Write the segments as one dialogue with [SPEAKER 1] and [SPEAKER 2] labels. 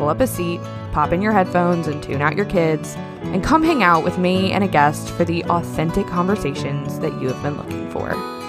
[SPEAKER 1] Pull up a seat, pop in your headphones, and tune out your kids, and come hang out with me and a guest for the authentic conversations that you have been looking for.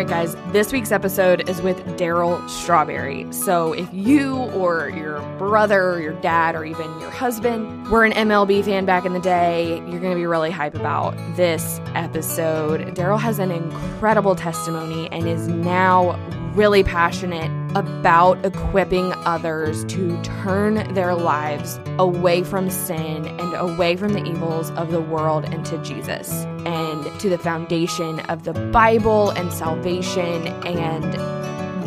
[SPEAKER 1] Right, guys, this week's episode is with Darryl Strawberry. So, if you or your brother or your dad or even your husband were an MLB fan back in the day, you're going to be really hype about this episode. Darryl has an incredible testimony and is now really passionate about equipping others to turn their lives away from sin and away from the evils of the world and to Jesus and to the foundation of the Bible and salvation. And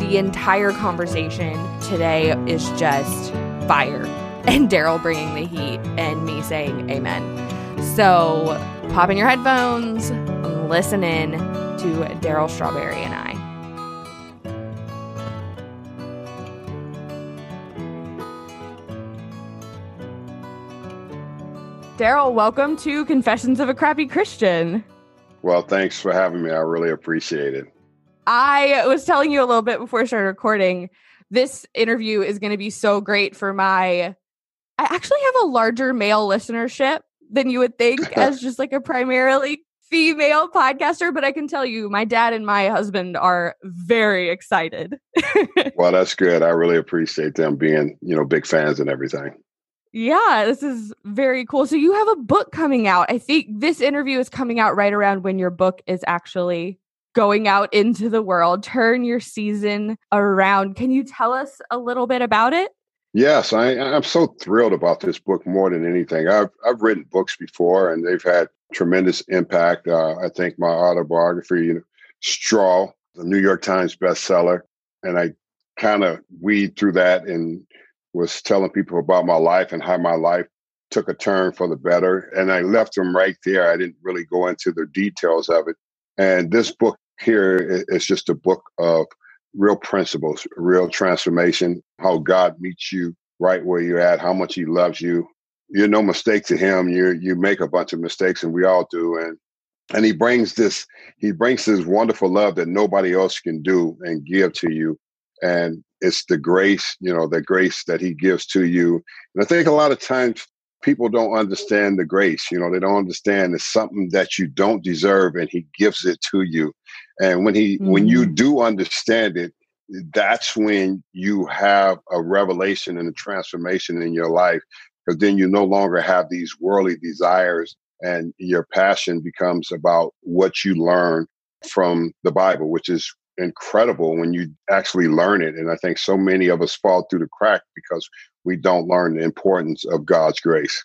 [SPEAKER 1] the entire conversation today is just fire. And Darryl bringing the heat and me saying amen. So pop in your headphones, listen in to Darryl Strawberry and I. Darryl, welcome to Confessions of a Crappy Christian.
[SPEAKER 2] Well, thanks for having me. I really appreciate it.
[SPEAKER 1] I was telling you a little bit before I started recording. This interview is going to be so great for my. I actually have a larger male listenership than you would think, as just like a primarily female podcaster. But I can tell you, my dad and my husband are very excited.
[SPEAKER 2] well, that's good. I really appreciate them being, you know, big fans and everything.
[SPEAKER 1] Yeah, this is very cool. So you have a book coming out. I think this interview is coming out right around when your book is actually going out into the world. Turn your season around. Can you tell us a little bit about it?
[SPEAKER 2] Yes, I, I'm so thrilled about this book more than anything. I've I've written books before, and they've had tremendous impact. Uh, I think my autobiography, you know, Straw, the New York Times bestseller, and I kind of weed through that and was telling people about my life and how my life took a turn for the better. And I left them right there. I didn't really go into the details of it. And this mm-hmm. book here is just a book of real principles, real transformation, how God meets you right where you're at, how much he loves you. You're no mistake to him. You you make a bunch of mistakes and we all do. And and he brings this, he brings this wonderful love that nobody else can do and give to you. And it's the grace, you know, the grace that he gives to you. And I think a lot of times people don't understand the grace. You know, they don't understand it's something that you don't deserve and he gives it to you. And when he mm-hmm. when you mm-hmm. do understand it, that's when you have a revelation and a transformation in your life. Because then you no longer have these worldly desires and your passion becomes about what you learn from the Bible, which is incredible when you actually learn it. And I think so many of us fall through the crack because we don't learn the importance of God's grace.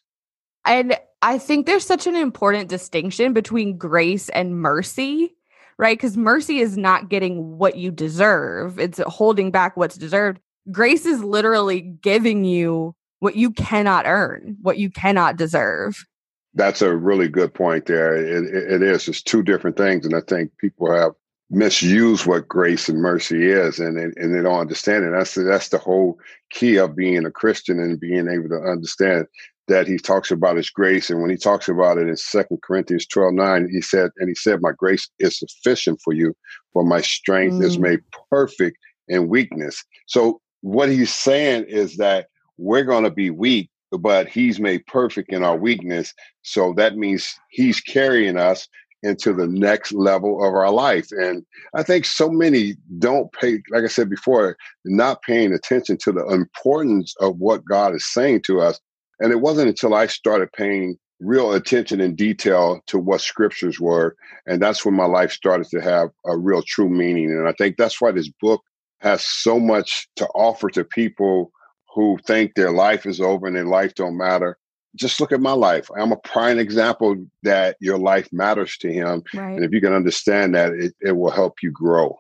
[SPEAKER 1] And I think there's such an important distinction between grace and mercy, right? Because mercy is not getting what you deserve, it's holding back what's deserved. Grace is literally giving you what you cannot earn, what you cannot deserve.
[SPEAKER 2] That's a really good point there. It, it, it is. It's two different things. And I think people have misuse what grace and mercy is and and they don't understand it. That's the, that's the whole key of being a christian and being able to understand that he talks about his grace. And when he talks about it in second corinthians 12 9 he said and he said my grace is sufficient for you for my strength mm. is made perfect in weakness. So what he's saying is that we're going to be weak but he's made perfect in our weakness. So that means he's carrying us into the next level of our life. And I think so many don't pay, like I said before, not paying attention to the importance of what God is saying to us. And it wasn't until I started paying real attention and detail to what scriptures were. And that's when my life started to have a real true meaning. And I think that's why this book has so much to offer to people who think their life is over and their life don't matter just look at my life. I'm a prime example that your life matters to him. Right. And if you can understand that, it, it will help you grow.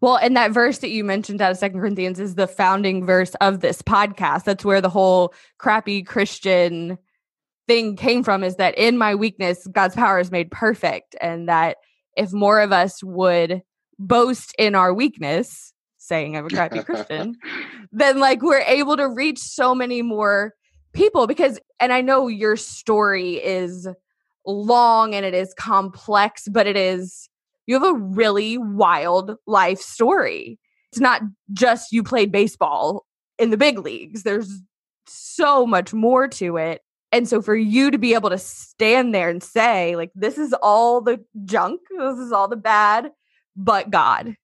[SPEAKER 1] Well, and that verse that you mentioned out of Second Corinthians is the founding verse of this podcast. That's where the whole crappy Christian thing came from is that in my weakness, God's power is made perfect. And that if more of us would boast in our weakness, saying I'm a crappy Christian, then like we're able to reach so many more people because, and I know your story is long and it is complex, but it is, you have a really wild life story. It's not just you played baseball in the big leagues, there's so much more to it. And so for you to be able to stand there and say, like, this is all the junk, this is all the bad, but God,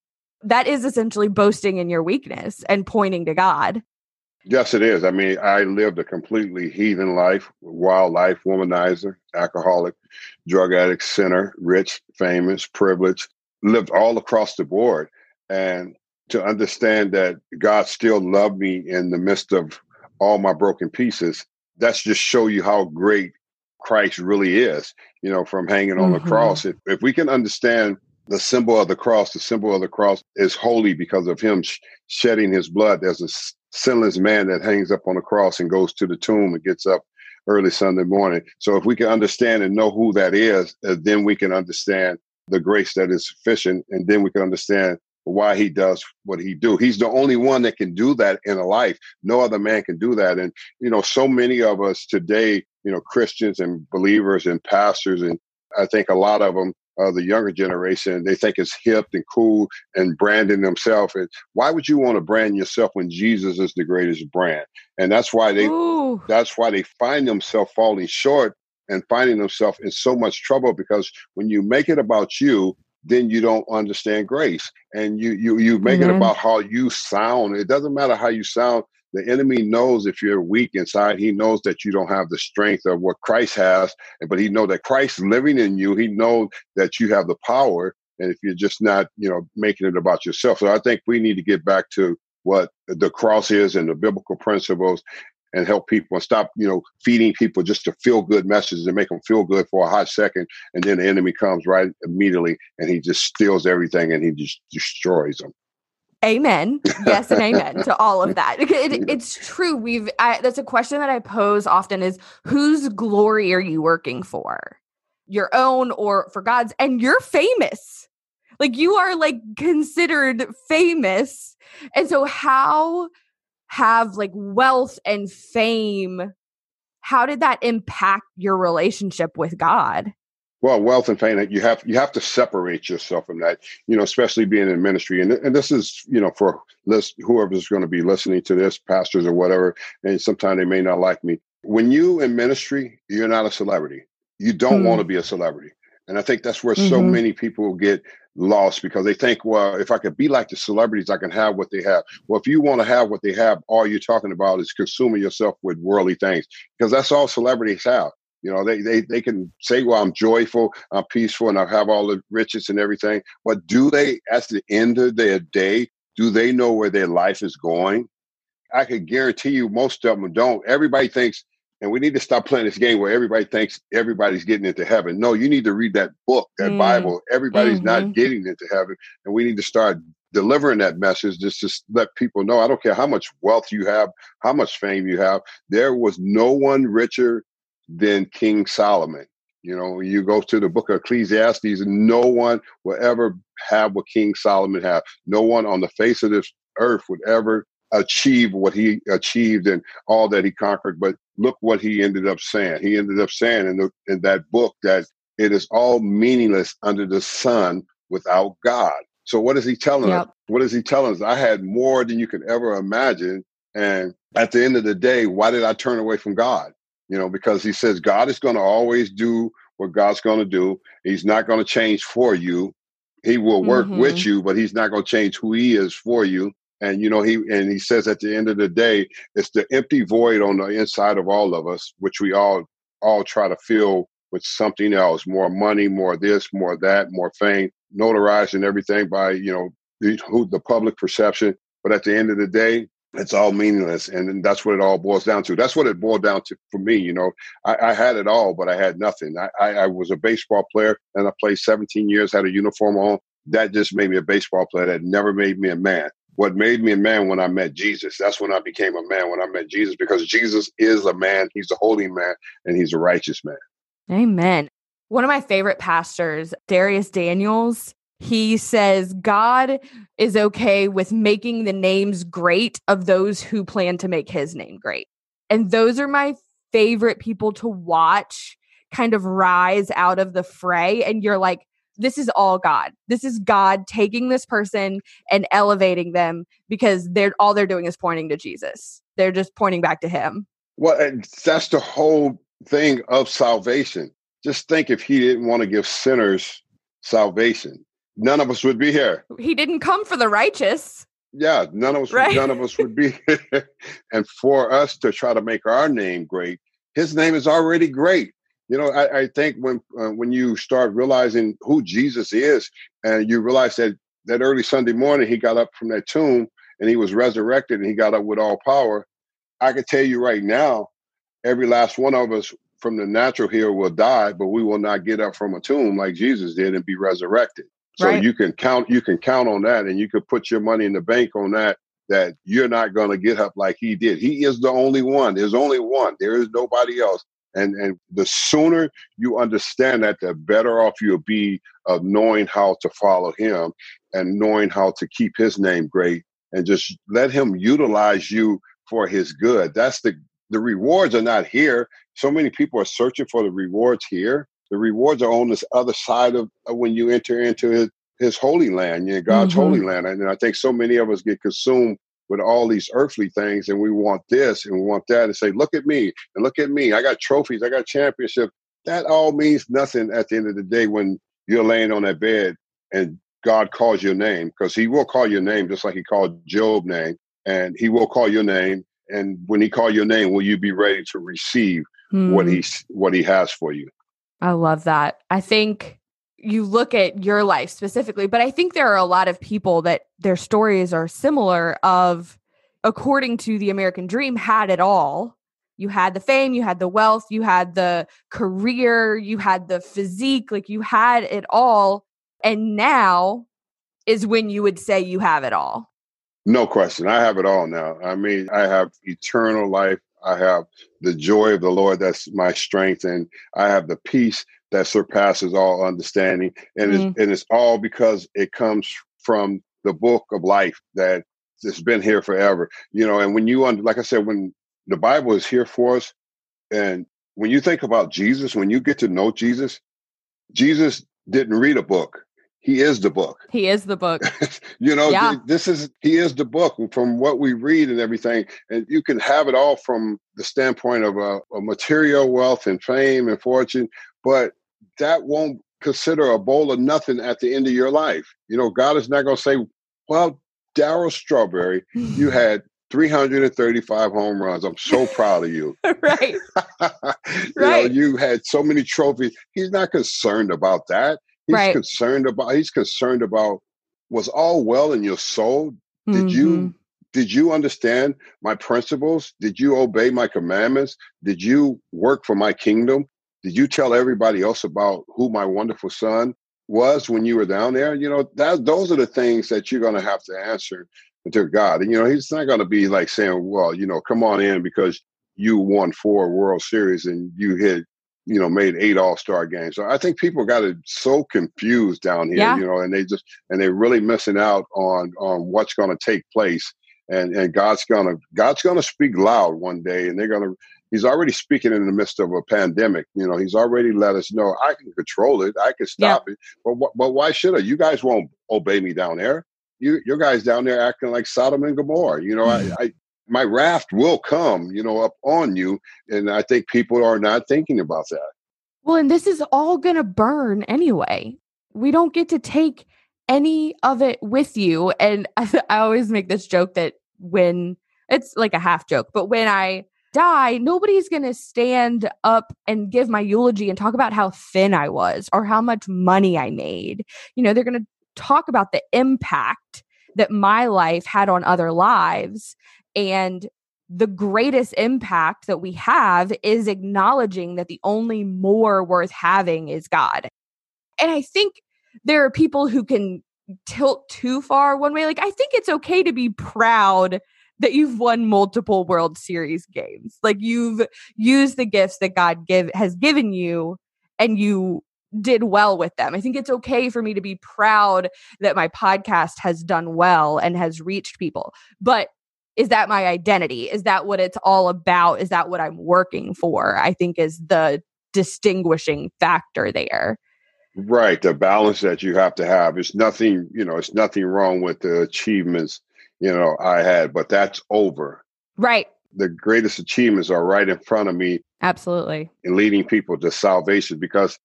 [SPEAKER 1] that is essentially boasting in your weakness and pointing to God.
[SPEAKER 2] Yes, it is. I mean, I lived a completely heathen life, wild life, womanizer, alcoholic, drug addict, sinner, rich, famous, privileged, lived all across the board. And to understand that God still loved me in the midst of all my broken pieces, that's just show you how great Christ really is, you know, from hanging on mm-hmm. the cross. If, if we can understand the symbol of the cross, the symbol of the cross is holy because of him sh- shedding his blood. There's a sinless man that hangs up on the cross and goes to the tomb and gets up early Sunday morning. So if we can understand and know who that is, uh, then we can understand the grace that is sufficient, and then we can understand why he does what he do. He's the only one that can do that in a life. No other man can do that. And you know, so many of us today, you know, Christians and believers and pastors, and I think a lot of them uh, the younger generation. They think it's hip and cool and branding themselves. And why would you want to brand yourself when Jesus is the greatest brand? And that's why they Ooh. that's why they find themselves falling short and finding themselves in so much trouble because when you make it about you, then you don't understand grace. And you you you make mm-hmm. it about how you sound. It doesn't matter how you sound the enemy knows if you're weak inside he knows that you don't have the strength of what christ has but he knows that christ living in you. He knows that you have the power and if you're just not you know making it about yourself. So i think we need to get back to what the cross is and the biblical principles and help people and stop you know feeding people just to feel good messages and make them feel good for a hot second and then the enemy comes right immediately and he just steals everything and he just destroys them
[SPEAKER 1] Amen. Yes, and amen to all of that. It, it's true. We've I, that's a question that I pose often: is whose glory are you working for, your own or for God's? And you're famous, like you are like considered famous, and so how have like wealth and fame? How did that impact your relationship with God?
[SPEAKER 2] Well wealth and fame you have you have to separate yourself from that you know especially being in ministry. And, and this is you know for list whoever's going to be listening to this pastors or whatever and sometimes they may not like me. When you in ministry you're not a celebrity. You don't mm-hmm. want to be a celebrity. And i think that's where mm-hmm. so many people get lost because they think well if i could be like the celebrities i can have what they have. Well if you want to have what they have all you're talking about is consuming yourself with worldly things because that's all celebrities have you know, they, they they can say, well, I'm joyful, I'm peaceful, and I have all the riches and everything. But do they, at the end of their day, do they know where their life is going? I can guarantee you most of them don't. Everybody thinks, and we need to stop playing this game where everybody thinks everybody's getting into heaven. No, you need to read that book, that mm. Bible. Everybody's mm-hmm. not getting into heaven. And we need to start delivering that message just to let people know I don't care how much wealth you have, how much fame you have. There was no one richer than King Solomon. You know, you go to the book of Ecclesiastes, no one will ever have what King Solomon had. No one on the face of this earth would ever achieve what he achieved and all that he conquered. But look what he ended up saying. He ended up saying in, the, in that book that it is all meaningless under the sun without God. So what is he telling yep. us? What is he telling us? I had more than you could ever imagine. And at the end of the day, why did I turn away from God? You know, because he says God is going to always do what God's going to do. He's not going to change for you. He will work mm-hmm. with you, but he's not going to change who he is for you. And you know, he and he says at the end of the day, it's the empty void on the inside of all of us, which we all all try to fill with something else, more money, more this, more that, more fame, notarized and everything by, you know, the, who, the public perception. But at the end of the day, it's all meaningless and that's what it all boils down to that's what it boiled down to for me you know i, I had it all but i had nothing I, I, I, was a baseball player and i played 17 years had a uniform on that just made me a baseball player. That never made me a man. What made me a man when I met Jesus? That's when I became a man when I met Jesus because Jesus is a man. He's a holy man and he's a righteous man.
[SPEAKER 1] Amen. One of my favorite pastors, Dharius Daniels, he says God is okay with making the names great of those who plan to make his name great. And those are my favorite people to watch kind of rise out of the fray. And you're like, this is all God. This is God taking this person and elevating them because they're all they're doing is pointing to Jesus. They're just pointing back to him.
[SPEAKER 2] Well, that's the whole thing of salvation. Just think if he didn't want to give sinners salvation, none of us would be here.
[SPEAKER 1] He didn't come for the righteous.
[SPEAKER 2] Yeah, none of us, right? none of us would be. and for us to try to make our name great, his name is already great. You know, I, I think when uh, when you start realizing who Jesus is, and you realize that that early Sunday morning he got up from that tomb and he was resurrected and he got up with all power. I can tell you right now, every last one of us from the natural here will die, but we will not get up from a tomb like Jesus did and be resurrected. So right. you can count you can count on that and you could put your money in the bank on that that you're not going to get up like he did. He is the only one. There's only one. There is nobody else. And and the sooner you understand that, the better off you'll be of knowing how to follow him and knowing how to keep his name great and just let him utilize you for his good. That's the the rewards are not here. So many people are searching for the rewards here. The rewards are on this other side of, of when you enter into his, his holy land, you know, God's mm-hmm. holy land. And I think so many of us get consumed with all these earthly things and we want this and we want that and say, look at me and look at me. I got trophies, I got championship. That all means nothing at the end of the day when you're laying on that bed and God calls your name because he will call your name just like he called Job name and he will call your name. And when he call your name, will you be ready to receive mm. what he what he has for you?
[SPEAKER 1] I love that. I think you look at your life specifically, but I think there are a lot of people that their stories are similar of according to the American dream had it all. You had the fame, you had the wealth, you had the career, you had the physique, like you had it all. And now is when you would say you have it all.
[SPEAKER 2] No question. I have it all now. I mean, I have eternal life. I have the joy of the Lord that's my strength, and I have the peace that surpasses all understanding. And, mm-hmm. it's, and it's all because it comes from the book of life that has been here forever. You know, and when you, like I said, when the Bible is here for us, and when you think about Jesus, when you get to know Jesus, Jesus didn't read a book he is the book.
[SPEAKER 1] He is the book.
[SPEAKER 2] you know, yeah. this is he is the book from what we read and everything. And you can have it all from the standpoint of a, a material wealth and fame and fortune, but that won't consider a bowl of nothing at the end of your life. You know, God is not going to say, "Well, Darryl Strawberry, you had 335 home runs. I'm so proud of you."
[SPEAKER 1] right.
[SPEAKER 2] you right. Know, you had so many trophies. He's not concerned about that. He's right. concerned about he's concerned about was all well in your soul? Did mm-hmm. you did you understand my principles? Did you obey my commandments? Did you work for my kingdom? Did you tell everybody else about who my wonderful son was when you were down there? You know, that those are the things that you're going to have to answer to God. And you know, he's not going to be like saying, "Well, you know, come on in because you won four World Series and you hit you know, made eight All Star games. So I think people got it so confused down here, yeah. you know, and they just and they're really missing out on on what's going to take place. And and God's gonna God's gonna speak loud one day, and they're gonna. He's already speaking in the midst of a pandemic. You know, he's already let us know I can control it, I can stop yeah. it. But but why should I? You guys won't obey me down there. You your guys down there acting like Sodom and Gomorrah. You know, I, mm. I my raft will come, you know, up on you. And I think people are not thinking about that.
[SPEAKER 1] Well, and this is all going to burn anyway. We don't get to take any of it with you. And I, always make this joke that when it's like a half joke, but when I die, nobody's going to stand up and give my eulogy and talk about how thin I was or how much money I made. You know, they're going to talk about the impact that my life had on other lives and the greatest impact that we have is acknowledging that the only more worth having is God. And I think there are people who can tilt too far one way. Like, I think it's okay to be proud that you've won multiple World Series games. Like you've used the gifts that God give has given you and you did well with them. I think it's okay for me to be proud that my podcast has done well and has reached people. But is that my identity? Is that what it's all about? Is that what I'm working for? I think is the distinguishing factor there.
[SPEAKER 2] Right. The balance that you have to have. It's nothing, you know, it's nothing wrong with the achievements, you know, I had, but that's over.
[SPEAKER 1] Right.
[SPEAKER 2] The greatest achievements are right in front of me.
[SPEAKER 1] Absolutely.
[SPEAKER 2] In leading people to salvation because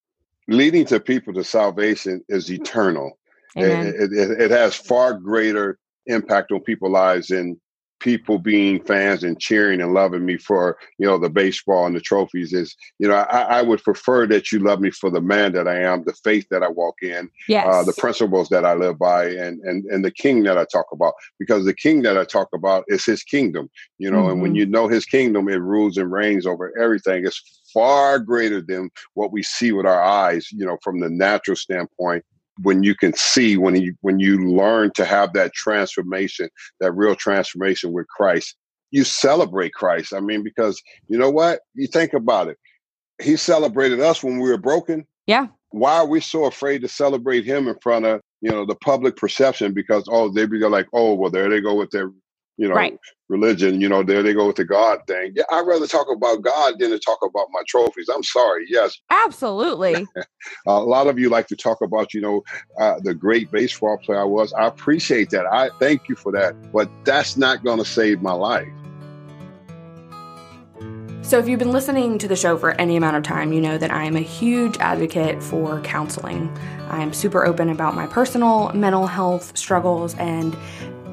[SPEAKER 2] leading to people to salvation is eternal. It, it, it, has far greater impact on people's lives than people being fans and cheering and loving me for you know the baseball and the trophies is you know I, I would prefer that you love me for the man that I am, the faith that I walk in,
[SPEAKER 1] yes. uh,
[SPEAKER 2] the principles that I live by, and and and the king that I talk about. Because the king that I talk about is his kingdom, you know, mm-hmm. and when mm-hmm. you know his kingdom, it rules and reigns over everything. It's far greater than what we see with our eyes, you know, from the natural standpoint when you can see when you when you learn to have that transformation that real transformation with christ you celebrate christ. I mean because you know what? You think about it. He celebrated us when we were broken.
[SPEAKER 1] Yeah.
[SPEAKER 2] Why are we so afraid to celebrate him in front of you know the public perception? Because oh they be like oh well there they go with their you know, right. religion, you know, there they go with the God thing. Yeah, I'd rather talk about God than to talk about my trophies. I'm sorry. Yes.
[SPEAKER 1] Absolutely.
[SPEAKER 2] a lot of you like to talk about, you know, uh, the great baseball player I was. I appreciate that. I thank you for that. But that's not going to save my life.
[SPEAKER 1] So, if you've been listening to the show for any amount of time, you know that I am a huge advocate for counseling. I'm super open about my personal mental health struggles and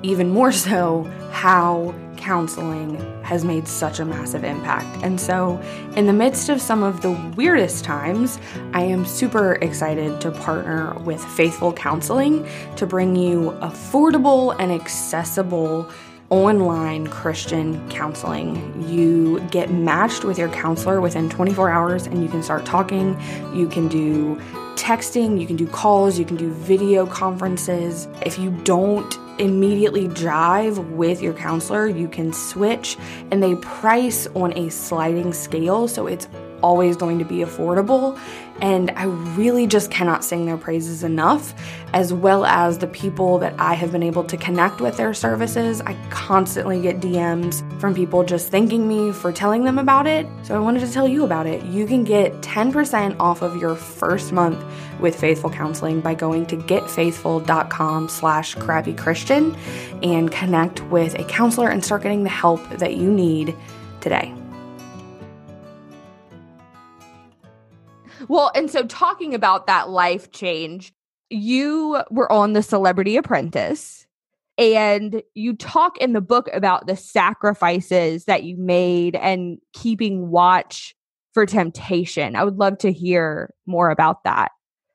[SPEAKER 1] even more so how counseling has made such a massive impact. And so, in the midst of some of the weirdest times, I am super excited to partner with Faithful Counseling to bring you affordable and accessible online Christian counseling. You get matched with your counselor within 24 hours and you can start talking. You can do texting, you can do calls, you can do video conferences. If you don't immediately jive with your counselor, you can switch and they price on a sliding scale. So it's always going to be affordable. And I really just cannot sing their praises enough, as well as the people that I have been able to connect with their services. I constantly get DMs from people just thanking me for telling them about it. So I wanted to tell you about it. You can get 10% off of your first month with Faithful Counseling by going to getfaithful.com slash crappychristian and connect with a counselor and start getting the help that you need today. Well, and so talking about that life change, you were on The Celebrity Apprentice and you talk in the book about the sacrifices that you made and keeping watch for temptation. I would love to hear more about that.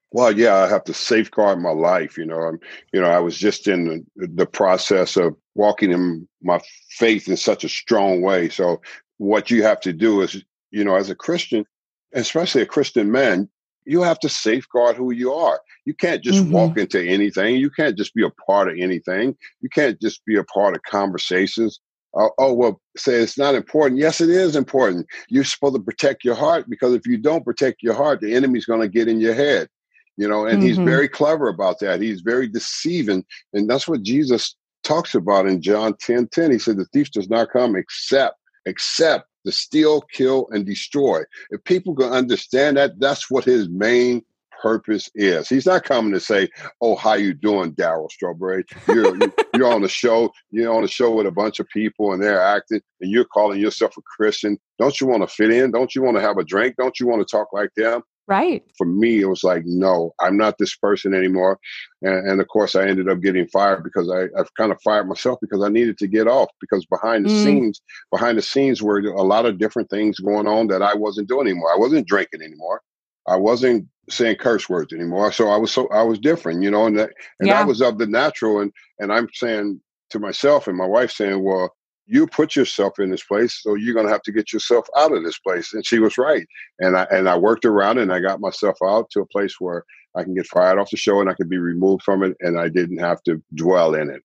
[SPEAKER 2] Well, yeah, I have to safeguard my life. You know, I'm, you know, I was just in the, the process of walking in my faith in such a strong way. So, what you have to do is, you know, as a Christian, especially a Christian man, you have to safeguard who you are. You can't just mm-hmm. walk into anything. You can't just be a part of anything. You can't just be a part of conversations. Uh, oh, well, say it's not important. Yes, it is important. You're supposed to protect your heart because if you don't protect your heart, the enemy's going to get in your head. You know, and mm-hmm. he's very clever about that. He's very deceiving. And that's what Jesus talks about in John 10 10. He said, The thief does not come except, except to steal, kill, and destroy. If people can understand that, that's what his main purpose is. He's not coming to say, "Oh, how you doing, Darryl Strawberry? You're you're on the show. You're on the show with a bunch of people, and they're acting, and you're calling yourself a Christian. Don't you want to fit in? Don't you want to have a drink? Don't you want to talk like them?"
[SPEAKER 1] Right.
[SPEAKER 2] For me, it was like, no, I'm not this person anymore. And, and of course, I ended up getting fired because I, I've kind of fired myself because I needed to get off because behind the mm. scenes, behind the scenes were a lot of different things going on that I wasn't doing anymore. I wasn't drinking anymore. I wasn't saying curse words anymore. So I was so I was different, you know, and that and yeah. that was of the natural. And and I'm saying to myself and my wife saying, well, you put yourself in this place, so you're going to have to get yourself out of this place. And she was right. And I and I worked around and I got myself out to a place where I can get fired off the show and I can be removed from it and I didn't have to dwell in it.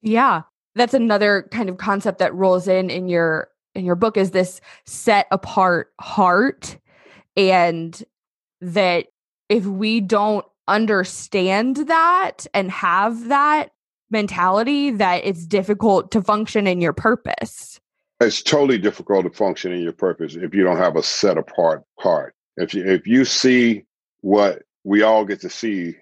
[SPEAKER 1] Yeah. That's another kind of concept that rolls in in your in your book is this set apart heart and that if we don't understand that and have that mentality that it's difficult to function in your purpose.
[SPEAKER 2] It's totally difficult to function in your purpose if you don't have a set apart heart. If you if you see what we all get to see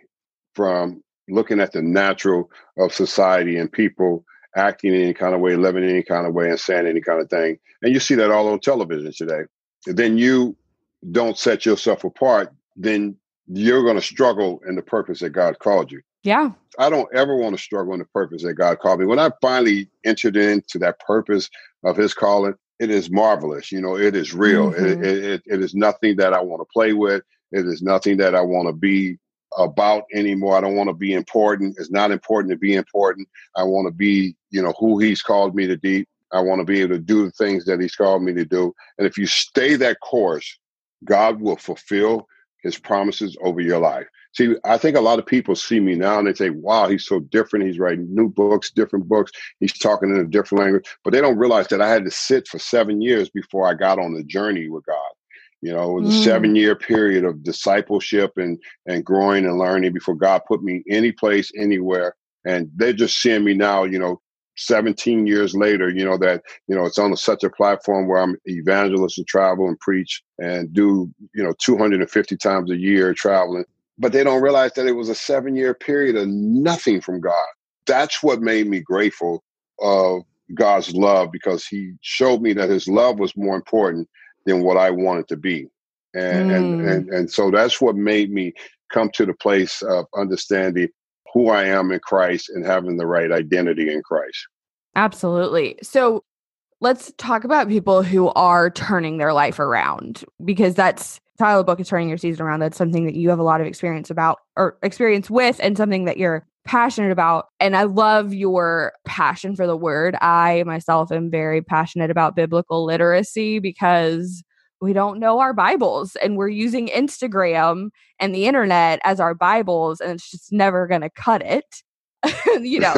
[SPEAKER 2] from looking at the natural of society and people acting in any kind of way, living in any kind of way, and saying any kind of thing, and you see that all on television today, then you don't set yourself apart, then you're going to struggle in the purpose that God called you.
[SPEAKER 1] Yeah.
[SPEAKER 2] I don't ever want to struggle in the purpose that God called me. When I finally entered into that purpose of his calling, it is marvelous. You know, it is real. Mm-hmm. It, it, it is nothing that I want to play with. It is nothing that I want to be about anymore. I don't want to be important. It's not important to be important. I want to be, you know, who he's called me to be. I want to be able to do the things that he's called me to do. And if you stay that course, God will fulfill his promises over your life. See, I think a lot of people see me now and they say, wow, he's so different. He's writing new books, different books. He's talking in a different language. But they don't realize that I had to sit for seven years before I got on the journey with God. You know, it was mm. a seven year period of discipleship and, and growing and learning before God put me any place, anywhere. And they're just seeing me now, you know, 17 years later, you know, that, you know, it's on a, such a platform where I'm evangelist and travel and preach and do, you know, 250 times a year traveling but they don't realize that it was a seven year period of nothing from God. That's what made me grateful of God's love because He showed me that His love was more important than what I wanted to be. And, mm. and, and, and so that's what made me come to the place of understanding who I am in Christ and having the right identity in Christ.
[SPEAKER 1] Absolutely. So let's talk about people who are turning their life around because that's Tyler book is turning your season around. That's something that you have a lot of experience about or experience with and something that you're passionate about. And I love your passion for the word. I myself am very passionate about biblical literacy because we don't know our Bibles and we're using Instagram and the internet as our Bibles, and it's just never going to cut it. you know,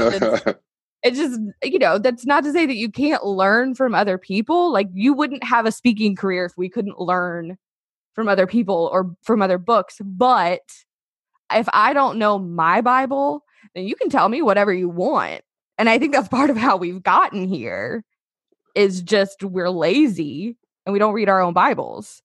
[SPEAKER 1] it's just, you know, that's not to say that you can't learn from other people. Like, you wouldn't have a speaking career if we couldn't learn from other people or from other books. But if I don't know my Bible, then you can tell me whatever you want. And I think that's part of how we've gotten here is just we're lazy and we don't read our own Bibles.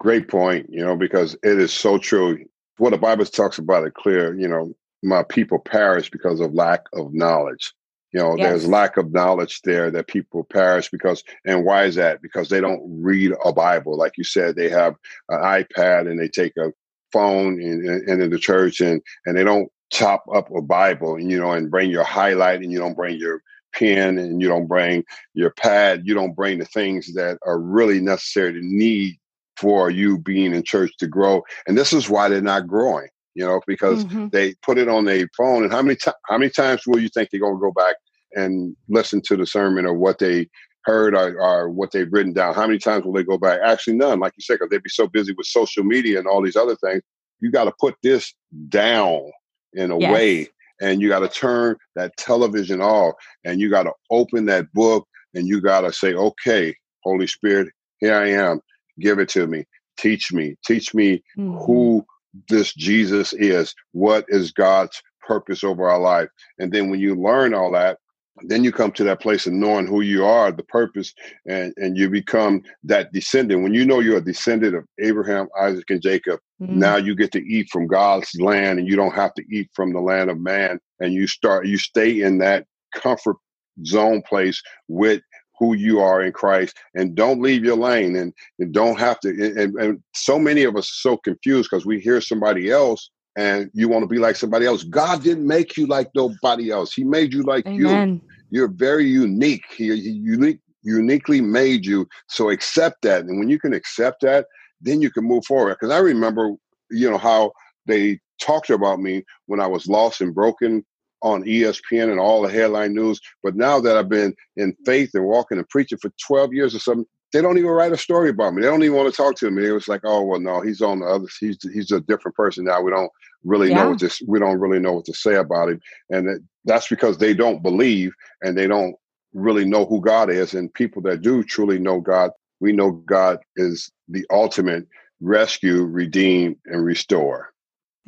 [SPEAKER 2] Great point, you know, because it is so true. What the Bible talks about it clear, you know, my people perish because of lack of knowledge. You know, yes. there's lack of knowledge there that people perish because, and why is that? Because they don't read a Bible. Like you said, they have an iPad and they take a phone and in, in the church and, and they don't chop up a Bible and, you know, and bring your highlight and you don't bring your pen and you don't bring your pad. You don't bring the things that are really necessary to need for you being in church to grow. And this is why they're not growing you know, because mm-hmm. they put it on their phone. And how many times? How many times will you think they're going to go back and listen to the sermon or what they heard or, or, what they've written down? How many times will they go back? Actually, none. Like you said, because they'd be so busy with social media and all these other things. You got to put this down in a yes. way, and you got to turn that television off, and you got to open that book, and you got to say, "Okay, Holy Spirit, here I am. Give it to me. Teach me. Teach me mm-hmm. who." this Jesus is, what is God's purpose over our life. And then when you learn all that, then you come to that place of knowing who you are, the purpose, and, and you become that descendant. When you know you're a descendant of Abraham, Isaac, and Jacob, mm-hmm. now you get to eat from God's land and you don't have to eat from the land of man. And you start, you stay in that comfort zone place with who you are in Christ and don't leave your lane and, and don't have to. And, and so many of us are so confused because we hear somebody else and you want to be like somebody else. God didn't make you like nobody else. He made you like Amen. you. You're very unique. He, he unique, uniquely made you. So accept that. And when you can accept that, then you can move forward. Because I remember, you know, how they talked about me when I was lost and broken on ESPN and all the headline news. But now that I've been in faith and walking and preaching for 12 years or something, they don't even write a story about me. They don't even want to talk to me. It was like, oh well, no, he's on the other. He's he's a different person now. We don't really yeah. know what this. We don't really know what to say about him, and it, that's because they don't believe and they don't really know who God is. And people that do truly know God, we know God is the ultimate rescue, redeem, and restore.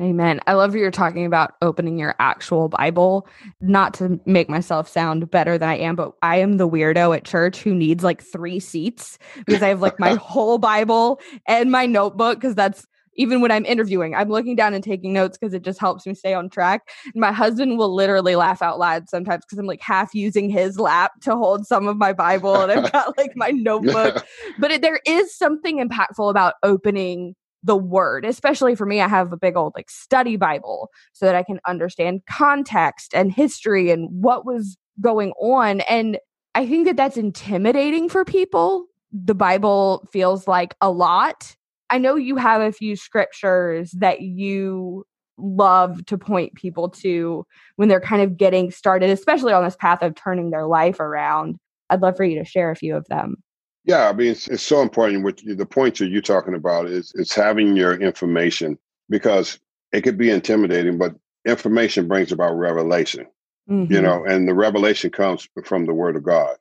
[SPEAKER 1] Amen. I love you're talking about opening your actual Bible. Not to make myself sound better than I am, but I am the weirdo at church who needs like three seats because I have like my whole Bible and my notebook because that's even when I'm interviewing, I'm looking down and taking notes because it just helps me stay on track. And my husband will literally laugh out loud sometimes because I'm like half using his lap to hold some of my Bible and I've got like my notebook. but it, there is something impactful about opening the word, especially for me. I have a big old like study Bible so that I can understand context and history and what was going on. And I think that that's intimidating for people. The Bible feels like a lot. I know you have a few scriptures that you love to point people to when they're kind of getting started, especially on this path of turning their life around. I'd love for you to share a few of them.
[SPEAKER 2] Yeah, I mean, it's, it's so important. What the point that you're talking about is it's having your information because it could be intimidating, but information brings about revelation. Mm-hmm. You know, and the revelation comes from the Word of God.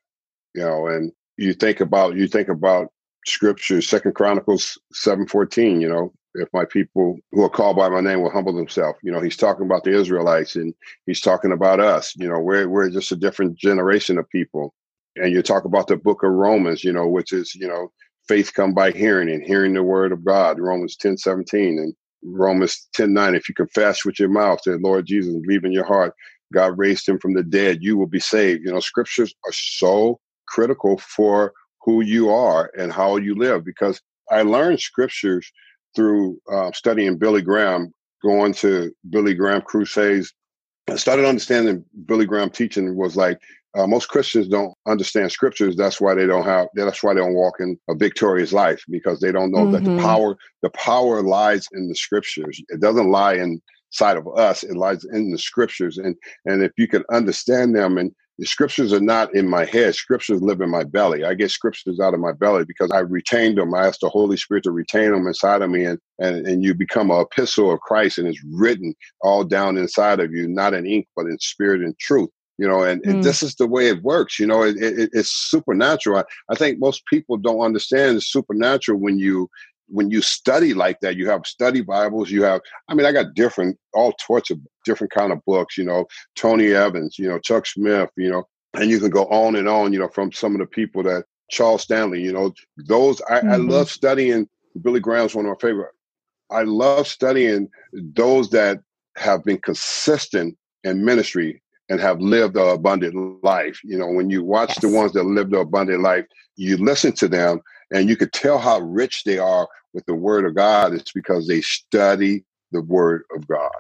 [SPEAKER 2] You know, and you think about you think about Scripture, Second Chronicles seven fourteen. You know, if my people who are called by my name will humble themselves. You know, he's talking about the Israelites and he's talking about us. You know, we're we're just a different generation of people and you talk about the book of Romans, you know, which is, you know, faith come by hearing and hearing the word of God, Romans 10 17 and Romans 10 9. If you confess with your mouth that Lord Jesus believe in your heart, God raised him from the dead, you will be saved. You know, scriptures are so critical for who you are and how you live because I learned scriptures through uh, studying Billy Graham, going to Billy Graham crusades. I started understanding Billy Graham teaching was like uh, most Christians don't understand scriptures. That's why they don't have. That's why they don't walk in a victorious life because they don't know mm-hmm. that the mm-hmm. power, the power lies in the scriptures. It doesn't lie inside of us. It lies in the scriptures. And and if you can understand them, and the scriptures are not in my head. Scriptures live in my belly. I get scriptures out of my belly because I retained them. I ask the Holy Spirit to retain them inside of me, and and and you become an epistle of Christ, and it's written all down inside of you, not in ink, but in spirit and truth you know and, mm. this is the way it works you know it, it, it's supernatural I, I, think most people don't understand the supernatural when you when you study like that you have study bibles you have i mean i got different all sorts of different kind of books you know tony evans you know chuck smith you know and you can go on and on you know from some of the people that charles stanley you know those i, mm-hmm. I love studying billy graham's one of my favorite i love studying those that have been consistent in ministry and have lived an abundant life. You know, when you watch yes. the ones that lived an abundant life, you listen to them and you could tell how rich they are with the word of God. It's because they study the word of God.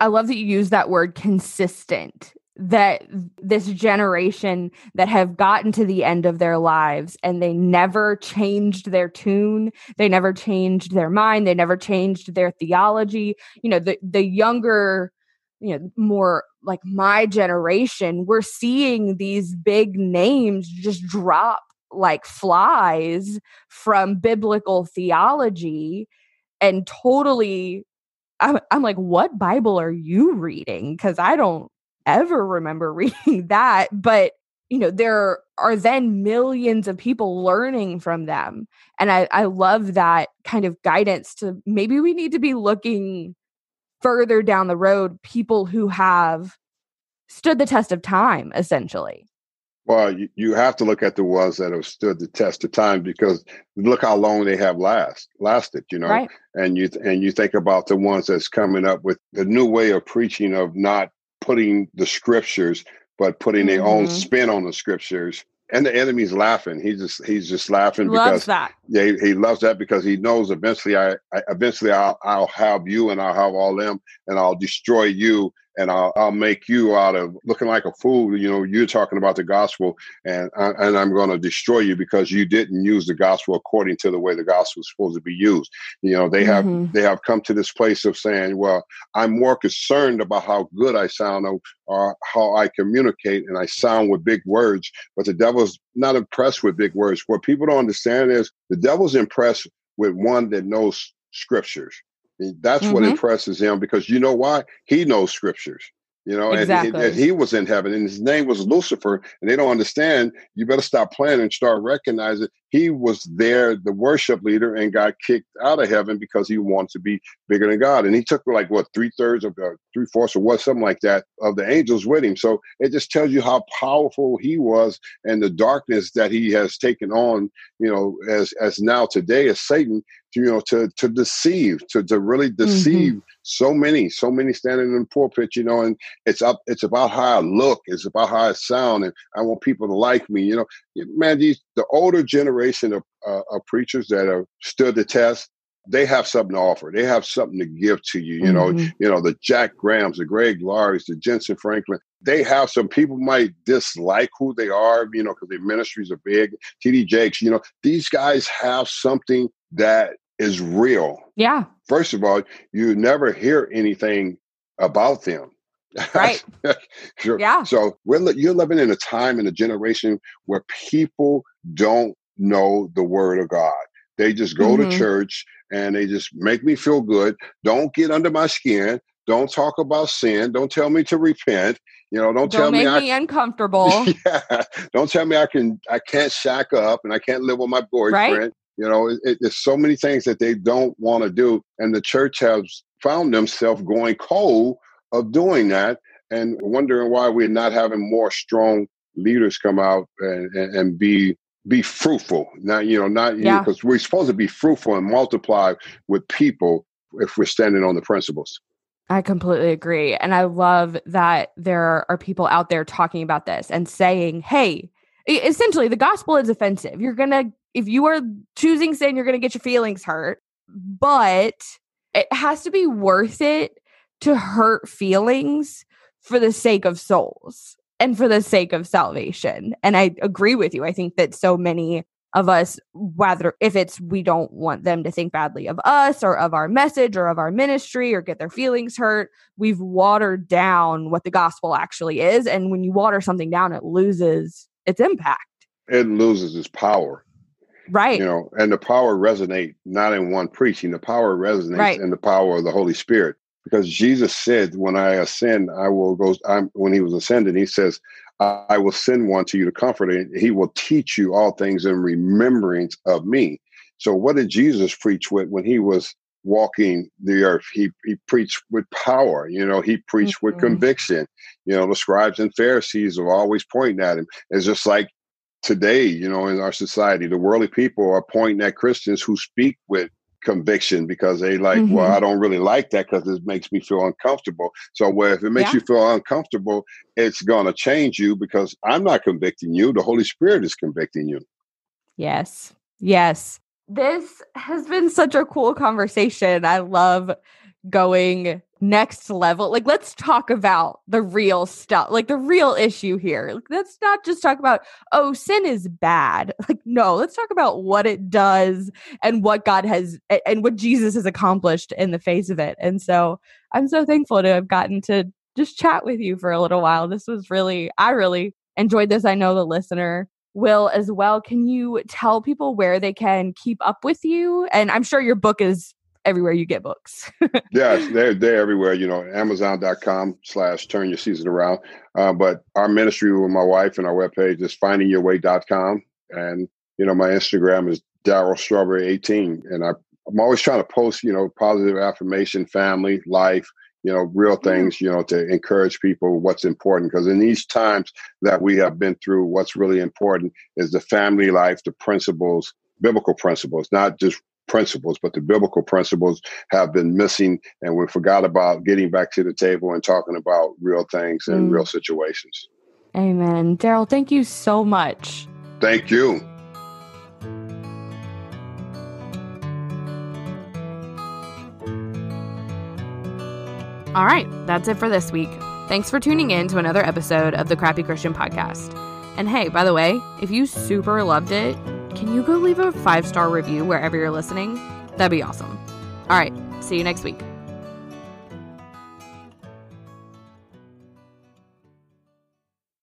[SPEAKER 1] I love that you use that word consistent. That this generation that have gotten to the end of their lives and they never changed their tune, they never changed their mind, they never changed their theology. You know, the the younger you know more like my generation we're seeing these big names just drop like flies from biblical theology and totally I'm, I'm like what bible are you reading? Because i don't ever remember reading that but you know there are then millions of people learning from them and i i love that kind of guidance to maybe we need to be looking further down the road people who have stood the test of time essentially
[SPEAKER 2] well you, you have to look at the ones that have stood the test of time because look how long they have last lasted you know right. and you and you think about the ones that's coming up with the new way of preaching of not putting the scriptures but putting mm-hmm. their own mm-hmm. spin on the scriptures and the enemy's laughing. He's just he's just laughing
[SPEAKER 1] he
[SPEAKER 2] because
[SPEAKER 1] that.
[SPEAKER 2] yeah, he, he, loves that because he knows eventually I, I eventually I'll, I'll have you and I'll have all them and I'll destroy you and I'll, I'll make you out of looking like a fool. You know, you're talking about the gospel, and I, and I'm going to destroy you because you didn't use the gospel according to the way the gospel is supposed to be used. You know, they have mm-hmm. they have come to this place of saying, well, I'm more concerned about how good I sound or how I communicate, and I sound with big words. But the devil's not impressed with big words. What people don't understand is the devil's impressed with one that knows scriptures. That's mm-hmm. what impresses him because you know why? He knows scriptures. You know, exactly. and, and, he was in heaven, and his name was Lucifer, and they don't understand. You better stop playing and start recognizing he was there, the worship leader, and got kicked out of heaven because he wanted to be bigger than God. And he took like what three thirds of the three fourths or what something like that of the angels with him. So it just tells you how powerful he was and the darkness that he has taken on. You know, as as now today as Satan, to, you know, to to deceive, to to really deceive. Mm-hmm so many, so many standing in the pulpit, you know, and it's up, it's about how I look, it's about how I sound, and I want people to like me, you know. Man, these the older generation generation of, uh, of preachers that have stood the test they have something to offer. They have something to give to you. You mm-hmm. know, you know the Jack Grahams, the Greg Laurie's, the Jentezen Franklin. They have some people might dislike who they are, you know, because their ministries are big. T.D. Jakes, you know, these guys have something that is real.
[SPEAKER 1] Yeah.
[SPEAKER 2] First of all, you never hear anything about them.
[SPEAKER 1] Right.
[SPEAKER 2] sure. Yeah. So we're you're living in a time in a generation where people don't know the word of God. They just go mm-hmm. to church and they just make me feel good. Don't get under my skin. Don't talk about sin. Don't tell me to repent. You know, don't, don't tell
[SPEAKER 1] me,
[SPEAKER 2] me
[SPEAKER 1] I, uncomfortable.
[SPEAKER 2] yeah. Don't tell me I can I can't shack up and I can't live with my boyfriend. Right? You know, it, it, there's so many things that they don't want to do, and the church has found themselves going cold of doing that and wondering why we're not having more strong leaders come out and, and, and be be fruitful. Not you know, not yeah. because we're supposed to be fruitful and multiply with people if we're standing on the principles.
[SPEAKER 1] I completely agree. And I love that there are people out there talking about this and saying, hey, essentially the gospel is offensive. You're going to, if you are choosing sin, you're going to get your feelings hurt, but it has to be worth it to hurt feelings for the sake of souls and for the sake of salvation. And I agree with you. I think that so many of us, whether if it's we don't want them to think badly of us or of our message or of our ministry or get their feelings hurt, we've watered down what the gospel actually is. And when you water something down, it loses its impact.
[SPEAKER 2] It loses its power.
[SPEAKER 1] Right.
[SPEAKER 2] You know, and the power resonate not in one preaching, the power resonates right. in the power of the Holy Spirit because Jesus said, "When I ascend, I will go." I'm, when he was ascending, he says, "I will send one to you to comfort, and he will teach you all things in remembrance of me." So, what did Jesus preach with when he was walking the earth? He he preached with power. You know, he preached mm-hmm. with conviction. You know, the scribes and Pharisees are always pointing at him. It's just like today, you know, in our society, the worldly people are pointing at Christians who speak with conviction because they like, mm-hmm. well, I don't really like that because it makes me feel uncomfortable. So, well, if it makes yeah. you feel uncomfortable, it's going to change you because I'm not convicting you. The Holy Spirit is convicting you.
[SPEAKER 1] Yes. Yes. This has been such a cool conversation. I love going next level. Like, let's talk about the real stuff, like the real issue here. Like, let's not just talk about, oh, sin is bad. Like, no, let's talk about what it does and what God has and what Jesus has accomplished in the face of it. And so I'm so thankful to have gotten to just chat with you for a little while. This was really, I really enjoyed this. I know the listener will as well. Can you tell people where they can keep up with you? And I'm sure your book is everywhere you get books.
[SPEAKER 2] yes, they're they're everywhere. You know, Amazon.com slash turn your season around. Uh, but our ministry with my wife and our webpage is findingyourway.com. And, you know, my Instagram is Darryl Strawberry 18. And I, I'm always trying to post, you know, positive affirmation, family, life, you know, real things, you know, to encourage people what's important. Because in these times that we have been through, what's really important is the family life, the principles, biblical principles, not just principles, but the biblical principles have been missing, and we forgot about getting back to the table and talking about real things and mm. real situations.
[SPEAKER 1] Amen. Darryl, thank you so much.
[SPEAKER 2] Thank you.
[SPEAKER 1] All right, that's it for this week. Thanks for tuning in to another episode of the Crappy Christian Podcast. And hey, by the way, if you super loved it, can you go leave a five star review wherever you're listening? That'd be awesome. All right, see you next week.